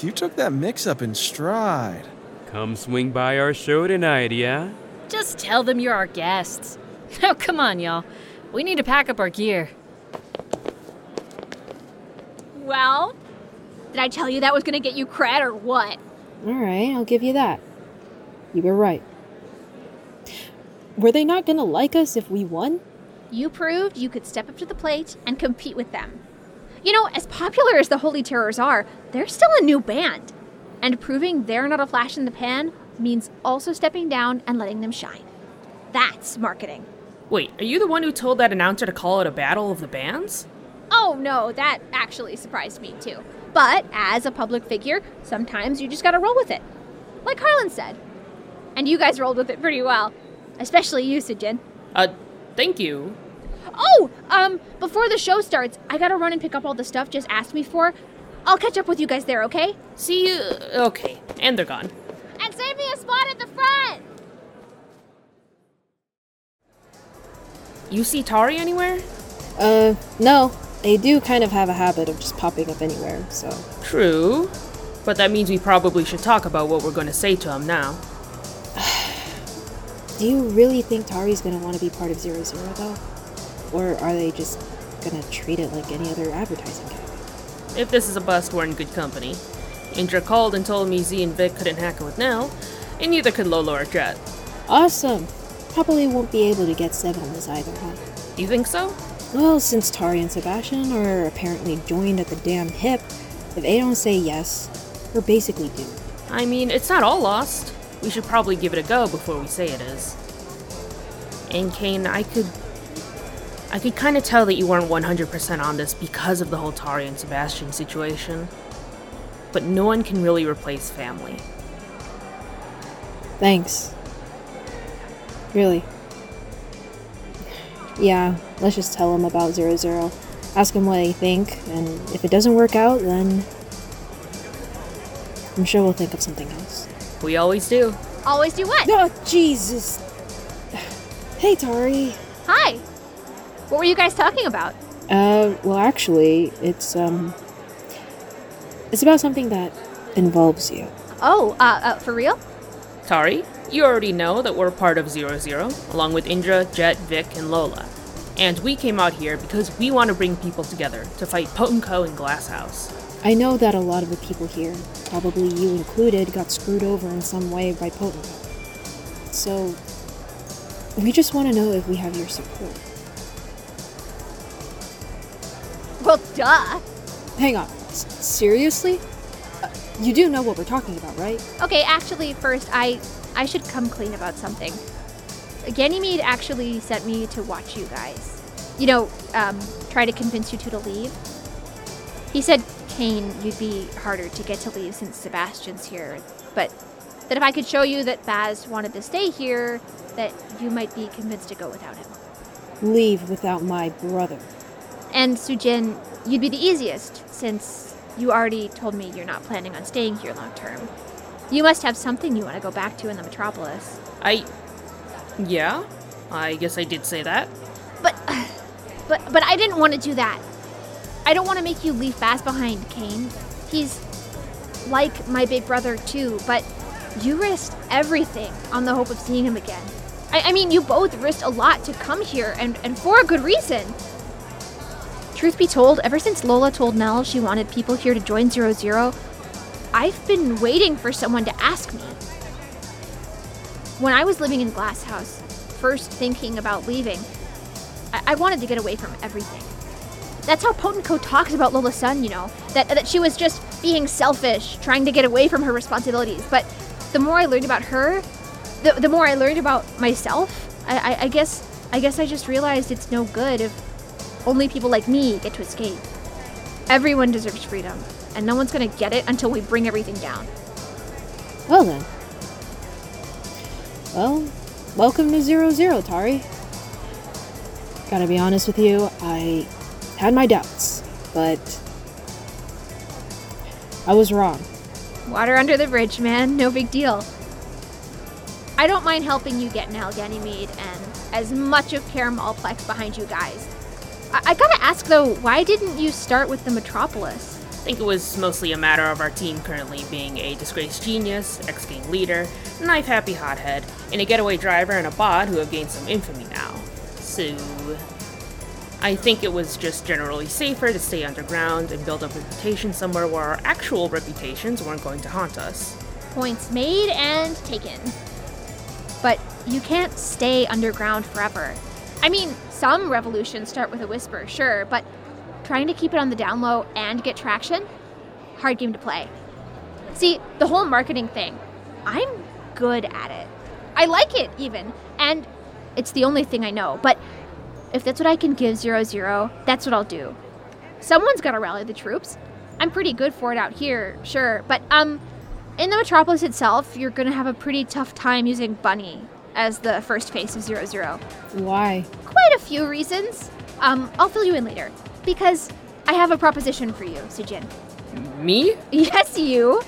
You took that mix up in stride. Come swing by our show tonight, yeah? Just tell them you're our guests. Oh, come on, y'all. We need to pack up our gear. Well, Did I tell you that was gonna get you cred or what? Alright, I'll give you that. You were right. Were they not gonna like us if we won? You proved you could step up to the plate and compete with them. You know, as popular as the Holy Terrors are, they're still a new band. And proving they're not a flash in the pan means also stepping down and letting them shine. That's marketing. Wait, are you the one who told that announcer to call it a battle of the bands? Oh no, that actually surprised me too. But as a public figure, sometimes you just gotta roll with it. Like Harlan said. And you guys rolled with it pretty well. Especially you, Sujin. Uh, thank you. Oh, um, before the show starts, I gotta run and pick up all the stuff just asked me for. I'll catch up with you guys there, okay? See you. Okay, and they're gone. And save me a spot at the front! You see Tari anywhere? Uh, no. They do kind of have a habit of just popping up anywhere, so. True. But that means we probably should talk about what we're going to say to him now. Do you really think Tari's gonna want to be part of Zero Zero, though? Or are they just gonna treat it like any other advertising campaign? If this is a bust, we're in good company. Indra called and told me Z and Vic couldn't hack it with Nell, and neither could Lola or Jet. Awesome! Probably won't be able to get Sev on this either, huh? You think so? Well, since Tari and Sebastian are apparently joined at the damn hip, if they don't say yes, we're basically doomed. I mean, it's not all lost. We should probably give it a go before we say it is. And Kane, I could. I could kind of tell that you weren't 100% on this because of the whole Tari and Sebastian situation. But no one can really replace family. Thanks. Really. Yeah, let's just tell them about Zero Zero. Ask them what they think, and if it doesn't work out, then. I'm sure we'll think of something else. We always do. Always do what? Oh, Jesus! Hey, Tari. Hi! What were you guys talking about? Uh, well, actually, it's, um. It's about something that involves you. Oh, uh, uh for real? Tari, you already know that we're part of Zero Zero, along with Indra, Jet, Vic, and Lola. And we came out here because we want to bring people together to fight Potenko and Glasshouse. I know that a lot of the people here, probably you included, got screwed over in some way by Potenko. So, we just want to know if we have your support. Well, duh. Hang on. S- seriously? Uh, you do know what we're talking about, right? Okay, actually, first, I I should come clean about something. Ganymede actually sent me to watch you guys. You know, um, try to convince you two to leave. He said, Kane, you'd be harder to get to leave since Sebastian's here, but that if I could show you that Baz wanted to stay here, that you might be convinced to go without him. Leave without my brother. And Sujin, you'd be the easiest, since you already told me you're not planning on staying here long term. You must have something you want to go back to in the metropolis. I. Yeah, I guess I did say that. But, but, but I didn't want to do that. I don't want to make you leave Baz behind, Kane. He's like my big brother too, but you risked everything on the hope of seeing him again. I, I mean, you both risked a lot to come here, and, and for a good reason. Truth be told, ever since Lola told Nell she wanted people here to join Zero Zero, I've been waiting for someone to ask me. When I was living in Glasshouse, first thinking about leaving, I, I wanted to get away from everything. That's how Potenko talks about Lola Sun, you know, that, that she was just being selfish, trying to get away from her responsibilities. But the more I learned about her, the, the more I learned about myself, I, I, I guess I guess I just realized it's no good if only people like me get to escape. Everyone deserves freedom, and no one's gonna get it until we bring everything down. Well then. Well, welcome to Zero Zero, Tari. Gotta be honest with you, I had my doubts, but I was wrong. Water under the bridge, man. No big deal. I don't mind helping you get Nell Ganymede and as much of Pair Malplex behind you guys. I-, I gotta ask though, why didn't you start with the Metropolis? I think it was mostly a matter of our team currently being a disgraced genius, ex gang leader, knife happy hothead, and a getaway driver and a bot who have gained some infamy now. So. I think it was just generally safer to stay underground and build up a reputation somewhere where our actual reputations weren't going to haunt us. Points made and taken. But you can't stay underground forever. I mean, some revolutions start with a whisper, sure, but trying to keep it on the down low and get traction? Hard game to play. See, the whole marketing thing, I'm good at it. I like it, even, and it's the only thing I know, but if that's what I can give Zero Zero, that's what I'll do. Someone's gotta rally the troops. I'm pretty good for it out here, sure, but, um, in the Metropolis itself, you're gonna have a pretty tough time using Bunny as the first face of Zero Zero. Why? Quite a few reasons. Um, I'll fill you in later. Because I have a proposition for you, Sujin. Me? Yes, you.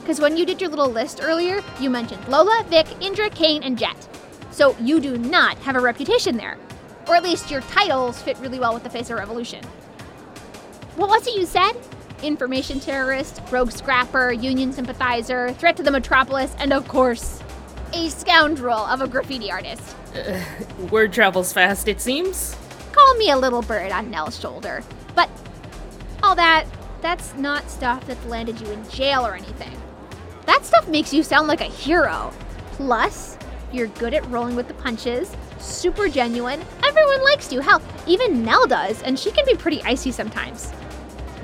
Because when you did your little list earlier, you mentioned Lola, Vic, Indra, Kane, and Jet. So you do not have a reputation there. Or at least your titles fit really well with the face of revolution. What was it you said? Information terrorist, rogue scrapper, union sympathizer, threat to the metropolis, and of course, a scoundrel of a graffiti artist. Uh, word travels fast, it seems. Call me a little bird on Nell's shoulder. But all that, that's not stuff that's landed you in jail or anything. That stuff makes you sound like a hero. Plus, you're good at rolling with the punches, super genuine, everyone likes you. Hell, even Nell does, and she can be pretty icy sometimes.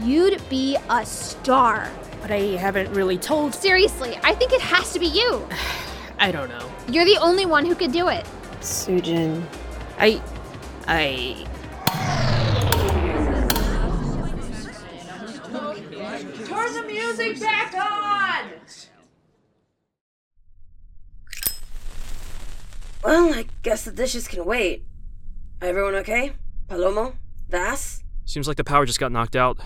You'd be a star. But I haven't really told. Seriously, I think it has to be you. I don't know. You're the only one who could do it. Sujin. I. I. Turn the music back on! Well, I guess the dishes can wait. Everyone okay? Palomo? Vas? Seems like the power just got knocked out.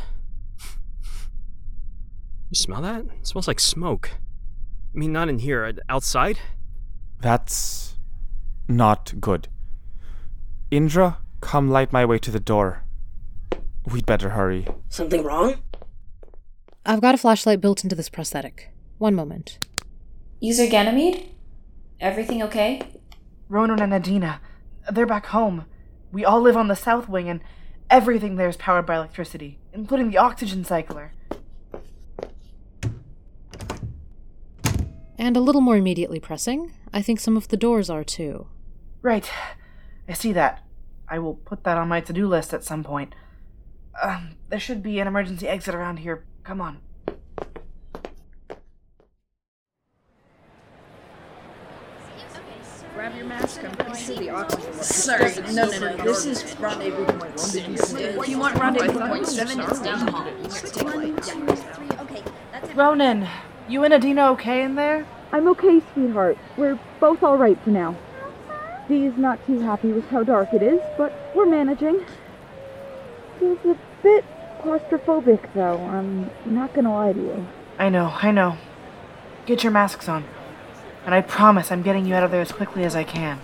You smell that? It smells like smoke. I mean, not in here, uh, outside? That's not good. Indra, come light my way to the door. We'd better hurry. Something wrong? I've got a flashlight built into this prosthetic. One moment. User Ganymede? Everything okay? Ronan and Adina, they're back home. We all live on the south wing, and everything there is powered by electricity, including the oxygen cycler. And a little more immediately pressing, I think some of the doors are too. Right. I see that. I will put that on my to do list at some point. Um, there should be an emergency exit around here. Come on. Grab your mask. I'm pretty sure the oxygen. Sorry, no, no, no. This is rendezvous point six. If you want rendezvous point seven, it's down the hall. Ronan, you and Adina okay in there? I'm okay, sweetheart. We're both alright for now. Dee's not too happy with how dark it is, but we're managing. Feels a bit claustrophobic, though. I'm not gonna lie to you. I know, I know. Get your masks on. And I promise I'm getting you out of there as quickly as I can.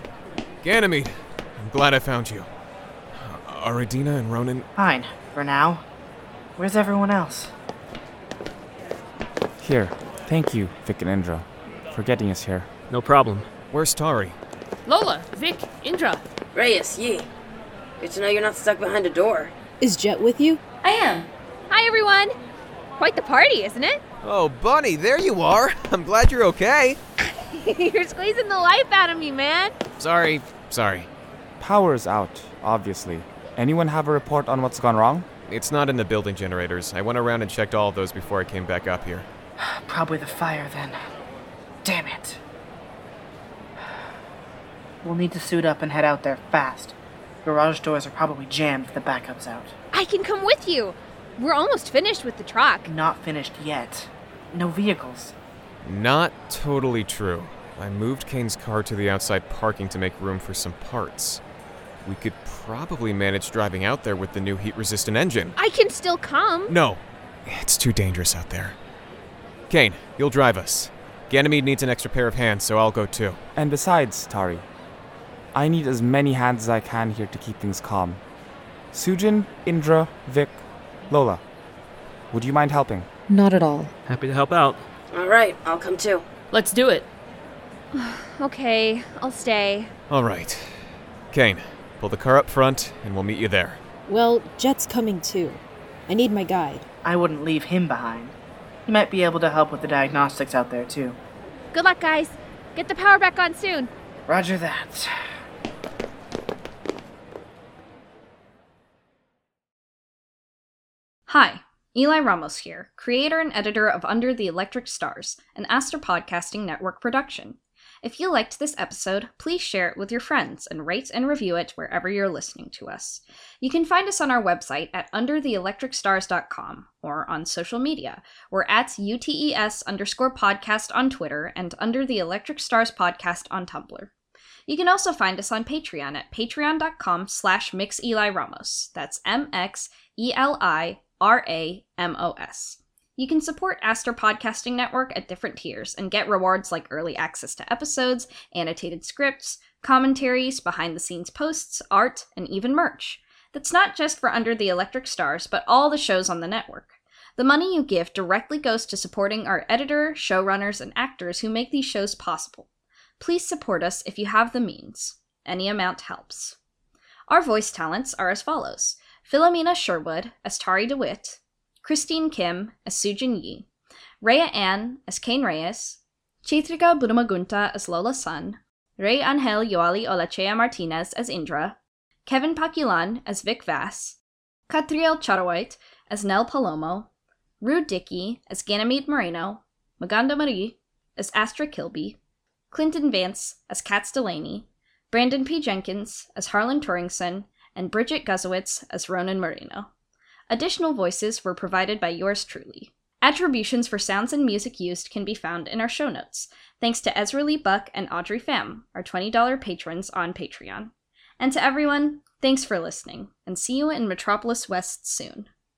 Ganymede, I'm glad I found you. Uh, Are Adina and Ronan? Fine, for now. Where's everyone else? Here, thank you, Vic and Indra, for getting us here. No problem. Where's Tari? Lola, Vic, Indra. Reyes, Yi. Good to know you're not stuck behind a door. Is Jet with you? I am. Hi, everyone. Quite the party, isn't it? Oh, Bunny, there you are. I'm glad you're okay. You're squeezing the life out of me, man. Sorry, sorry. Power's out, obviously. Anyone have a report on what's gone wrong? It's not in the building generators. I went around and checked all of those before I came back up here. Probably the fire then. Damn it. We'll need to suit up and head out there fast. Garage doors are probably jammed if the backup's out. I can come with you. We're almost finished with the truck. Not finished yet. No vehicles. Not totally true. I moved Kane's car to the outside parking to make room for some parts. We could probably manage driving out there with the new heat resistant engine. I can still come. No, it's too dangerous out there. Kane, you'll drive us. Ganymede needs an extra pair of hands, so I'll go too. And besides, Tari, I need as many hands as I can here to keep things calm. Sujin, Indra, Vic, Lola, would you mind helping? Not at all. Happy to help out. Alright, I'll come too. Let's do it. okay, I'll stay. All right. Kane, Pull the car up front, and we'll meet you there. Well, Jet's coming too. I need my guide. I wouldn't leave him behind. He might be able to help with the diagnostics out there, too. Good luck, guys. Get the power back on soon. Roger that. Hi, Eli Ramos here, creator and editor of Under the Electric Stars, an Aster Podcasting Network production. If you liked this episode, please share it with your friends and rate and review it wherever you're listening to us. You can find us on our website at undertheelectricstars.com or on social media. We're at UTES underscore podcast on Twitter and Under the Electric Stars podcast on Tumblr. You can also find us on Patreon at patreon.com slash mixeliramos. That's M-X-E-L-I R A M O S. You can support Aster Podcasting Network at different tiers and get rewards like early access to episodes, annotated scripts, commentaries, behind the scenes posts, art, and even merch. That's not just for Under the Electric Stars, but all the shows on the network. The money you give directly goes to supporting our editor, showrunners, and actors who make these shows possible. Please support us if you have the means. Any amount helps. Our voice talents are as follows Philomena Sherwood as Tari DeWitt, Christine Kim as Sujin Yi, Rhea Ann as Kane Reyes, Chitrika Burumagunta as Lola Sun, Rey Angel Yoali Olachea Martinez as Indra, Kevin Paquilan as Vic Vass, Catriel Charawait as Nell Palomo, Rude Dickey as Ganymede Moreno, Maganda Marie as Astra Kilby, Clinton Vance as Kaz Delaney, Brandon P. Jenkins as Harlan Turingson, and Bridget Guzowitz as Ronan Moreno. Additional voices were provided by yours truly. Attributions for sounds and music used can be found in our show notes, thanks to Ezra Lee Buck and Audrey Pham, our $20 patrons on Patreon. And to everyone, thanks for listening, and see you in Metropolis West soon.